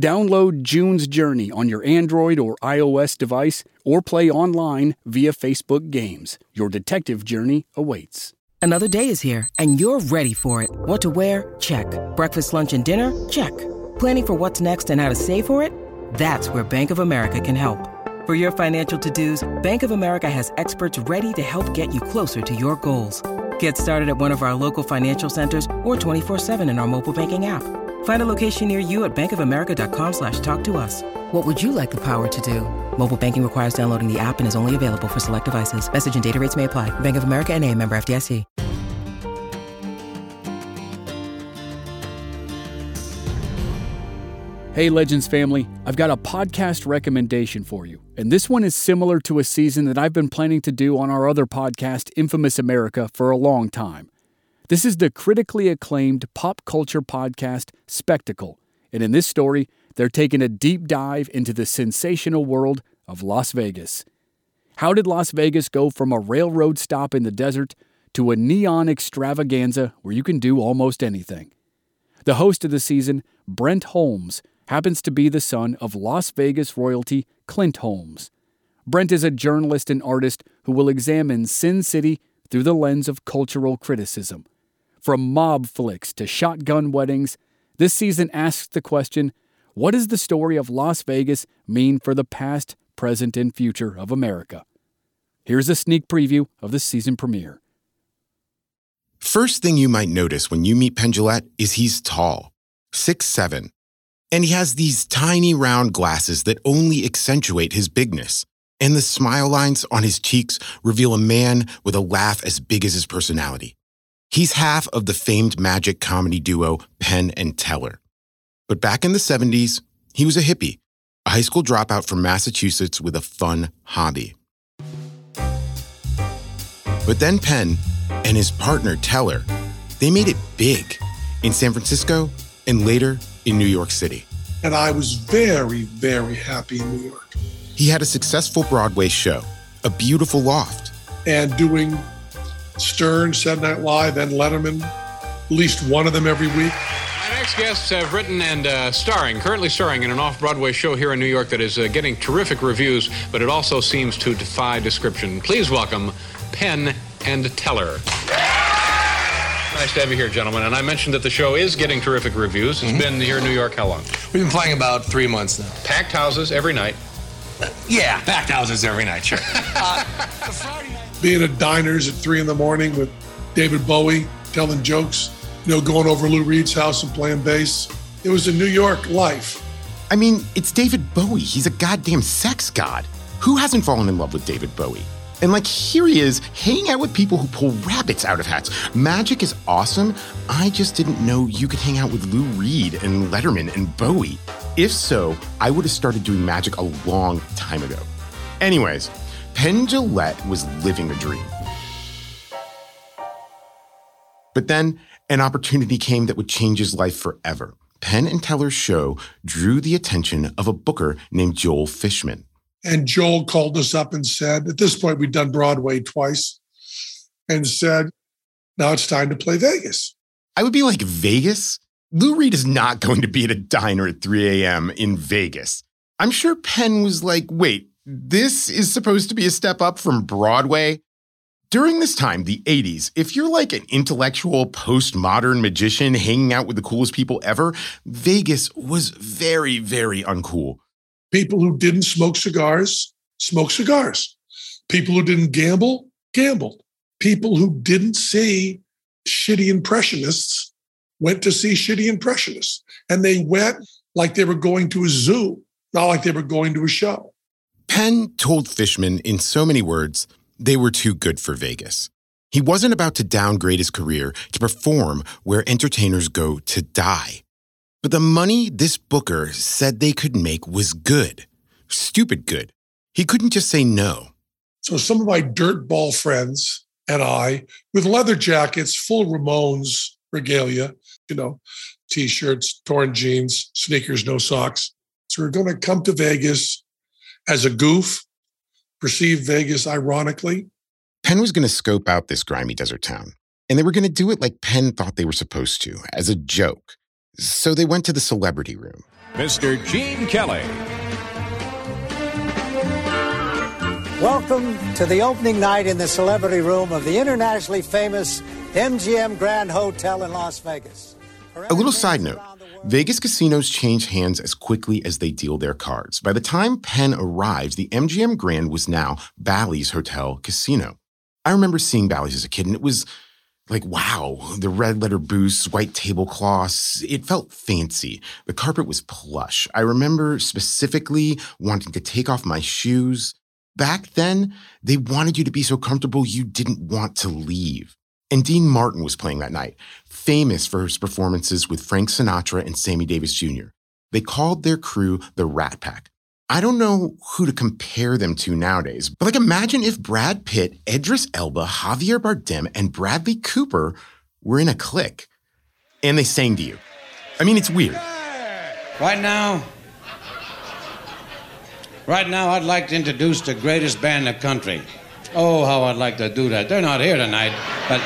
Download June's Journey on your Android or iOS device or play online via Facebook Games. Your detective journey awaits. Another day is here and you're ready for it. What to wear? Check. Breakfast, lunch, and dinner? Check. Planning for what's next and how to save for it? That's where Bank of America can help. For your financial to-dos, Bank of America has experts ready to help get you closer to your goals. Get started at one of our local financial centers or 24-7 in our mobile banking app. Find a location near you at bankofamerica.com slash talk to us. What would you like the power to do? Mobile banking requires downloading the app and is only available for select devices. Message and data rates may apply. Bank of America and a member FDIC. Hey, Legends family, I've got a podcast recommendation for you. And this one is similar to a season that I've been planning to do on our other podcast, Infamous America, for a long time. This is the critically acclaimed pop culture podcast Spectacle, and in this story, they're taking a deep dive into the sensational world of Las Vegas. How did Las Vegas go from a railroad stop in the desert to a neon extravaganza where you can do almost anything? The host of the season, Brent Holmes, happens to be the son of Las Vegas royalty Clint Holmes. Brent is a journalist and artist who will examine Sin City through the lens of cultural criticism. From mob flicks to shotgun weddings, this season asks the question what does the story of Las Vegas mean for the past, present, and future of America? Here's a sneak preview of the season premiere. First thing you might notice when you meet Penn Jillette is he's tall, six seven, and he has these tiny round glasses that only accentuate his bigness. And the smile lines on his cheeks reveal a man with a laugh as big as his personality. He's half of the famed magic comedy duo Penn and Teller. But back in the 70s, he was a hippie, a high school dropout from Massachusetts with a fun hobby. But then Penn and his partner Teller, they made it big in San Francisco and later in New York City. And I was very, very happy in New York. He had a successful Broadway show, a beautiful loft, and doing Stern, Saturday Night Live, and Letterman, at least one of them every week. My next guests have written and uh, starring, currently starring in an off Broadway show here in New York that is uh, getting terrific reviews, but it also seems to defy description. Please welcome Penn and Teller. Nice to have you here, gentlemen. And I mentioned that the show is getting terrific reviews. It's mm-hmm. been here in New York how long? We've been playing about three months now. Packed houses every night. Yeah, packed houses every night, sure. uh, being at diners at three in the morning with David Bowie telling jokes, you know, going over Lou Reed's house and playing bass. It was a New York life. I mean, it's David Bowie. He's a goddamn sex god. Who hasn't fallen in love with David Bowie? And like, here he is hanging out with people who pull rabbits out of hats. Magic is awesome. I just didn't know you could hang out with Lou Reed and Letterman and Bowie. If so, I would have started doing magic a long time ago. Anyways, Penn Jillette was living a dream. But then an opportunity came that would change his life forever. Penn and Teller's show drew the attention of a booker named Joel Fishman. And Joel called us up and said, at this point, we'd done Broadway twice, and said, now it's time to play Vegas. I would be like, Vegas? Lou Reed is not going to be at a diner at 3 a.m. in Vegas. I'm sure Penn was like, wait, this is supposed to be a step up from Broadway. During this time, the 80s, if you're like an intellectual postmodern magician hanging out with the coolest people ever, Vegas was very, very uncool. People who didn't smoke cigars smoked cigars. People who didn't gamble gambled. people who didn't see shitty impressionists went to see shitty impressionists. And they went like they were going to a zoo, not like they were going to a show. Penn told Fishman in so many words they were too good for Vegas. He wasn't about to downgrade his career to perform where entertainers go to die. But the money this booker said they could make was good, stupid good. He couldn't just say no. So some of my dirtball friends and I, with leather jackets, full Ramones regalia, you know, t-shirts, torn jeans, sneakers, no socks. So we're going to come to Vegas as a goof, perceived Vegas ironically. Penn was going to scope out this grimy desert town, and they were going to do it like Penn thought they were supposed to, as a joke. So they went to the celebrity room. Mr. Gene Kelly. Welcome to the opening night in the celebrity room of the internationally famous MGM Grand Hotel in Las Vegas. A little side note Vegas casinos change hands as quickly as they deal their cards. By the time Penn arrives, the MGM Grand was now Bally's Hotel Casino. I remember seeing Bally's as a kid, and it was like, wow, the red letter booths, white tablecloths, it felt fancy. The carpet was plush. I remember specifically wanting to take off my shoes. Back then, they wanted you to be so comfortable you didn't want to leave. And Dean Martin was playing that night, famous for his performances with Frank Sinatra and Sammy Davis Jr. They called their crew the Rat Pack. I don't know who to compare them to nowadays, but like imagine if Brad Pitt, Idris Elba, Javier Bardem, and Bradley Cooper were in a clique and they sang to you. I mean, it's weird. Right now, right now, I'd like to introduce the greatest band in the country. Oh, how I'd like to do that. They're not here tonight, but.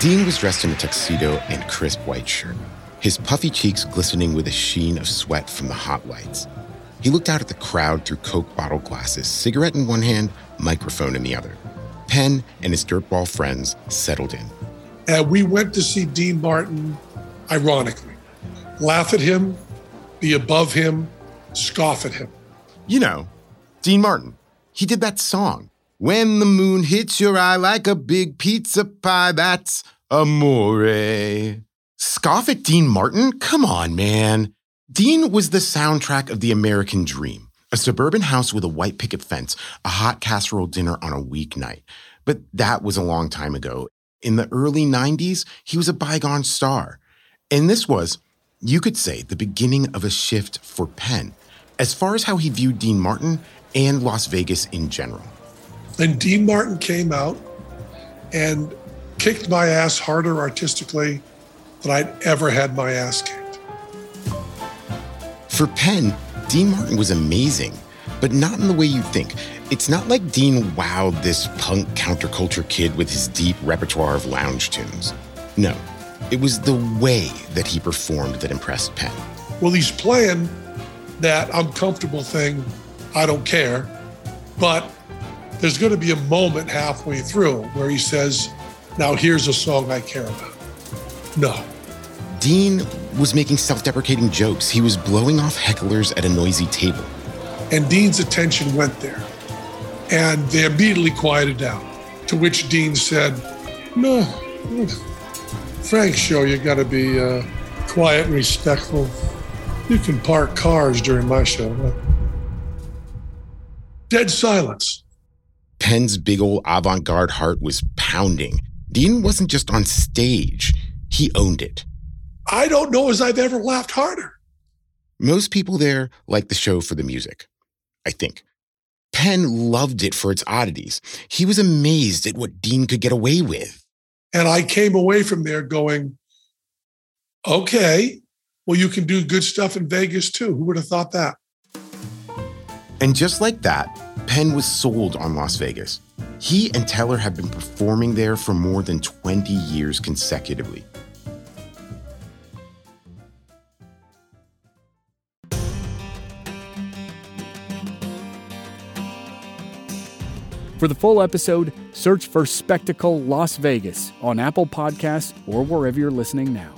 Dean was dressed in a tuxedo and crisp white shirt, his puffy cheeks glistening with a sheen of sweat from the hot lights. He looked out at the crowd through Coke bottle glasses, cigarette in one hand, microphone in the other. Penn and his dirtball friends settled in. And we went to see Dean Martin, ironically, laugh at him, be above him, scoff at him. You know, Dean Martin. He did that song. When the moon hits your eye like a big pizza pie, that's amore. Scoff at Dean Martin? Come on, man. Dean was the soundtrack of the American dream a suburban house with a white picket fence, a hot casserole dinner on a weeknight. But that was a long time ago. In the early 90s, he was a bygone star. And this was, you could say, the beginning of a shift for Penn, as far as how he viewed Dean Martin and Las Vegas in general. Then Dean Martin came out and kicked my ass harder artistically than I'd ever had my ass kicked. For Penn, Dean Martin was amazing, but not in the way you think. It's not like Dean wowed this punk counterculture kid with his deep repertoire of lounge tunes. No, it was the way that he performed that impressed Penn. Well, he's playing that uncomfortable thing, I don't care, but there's going to be a moment halfway through where he says, Now here's a song I care about. No. Dean was making self deprecating jokes. He was blowing off hecklers at a noisy table. And Dean's attention went there. And they immediately quieted down. To which Dean said, No, Frank's show, you got to be uh, quiet and respectful. You can park cars during my show. Dead silence. Penn's big old avant garde heart was pounding. Dean wasn't just on stage, he owned it. I don't know as I've ever laughed harder. Most people there liked the show for the music, I think. Penn loved it for its oddities. He was amazed at what Dean could get away with. And I came away from there going, okay, well, you can do good stuff in Vegas too. Who would have thought that? And just like that, Penn was sold on Las Vegas. He and Teller have been performing there for more than 20 years consecutively. For the full episode, search for Spectacle Las Vegas on Apple Podcasts or wherever you're listening now.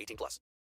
18 plus.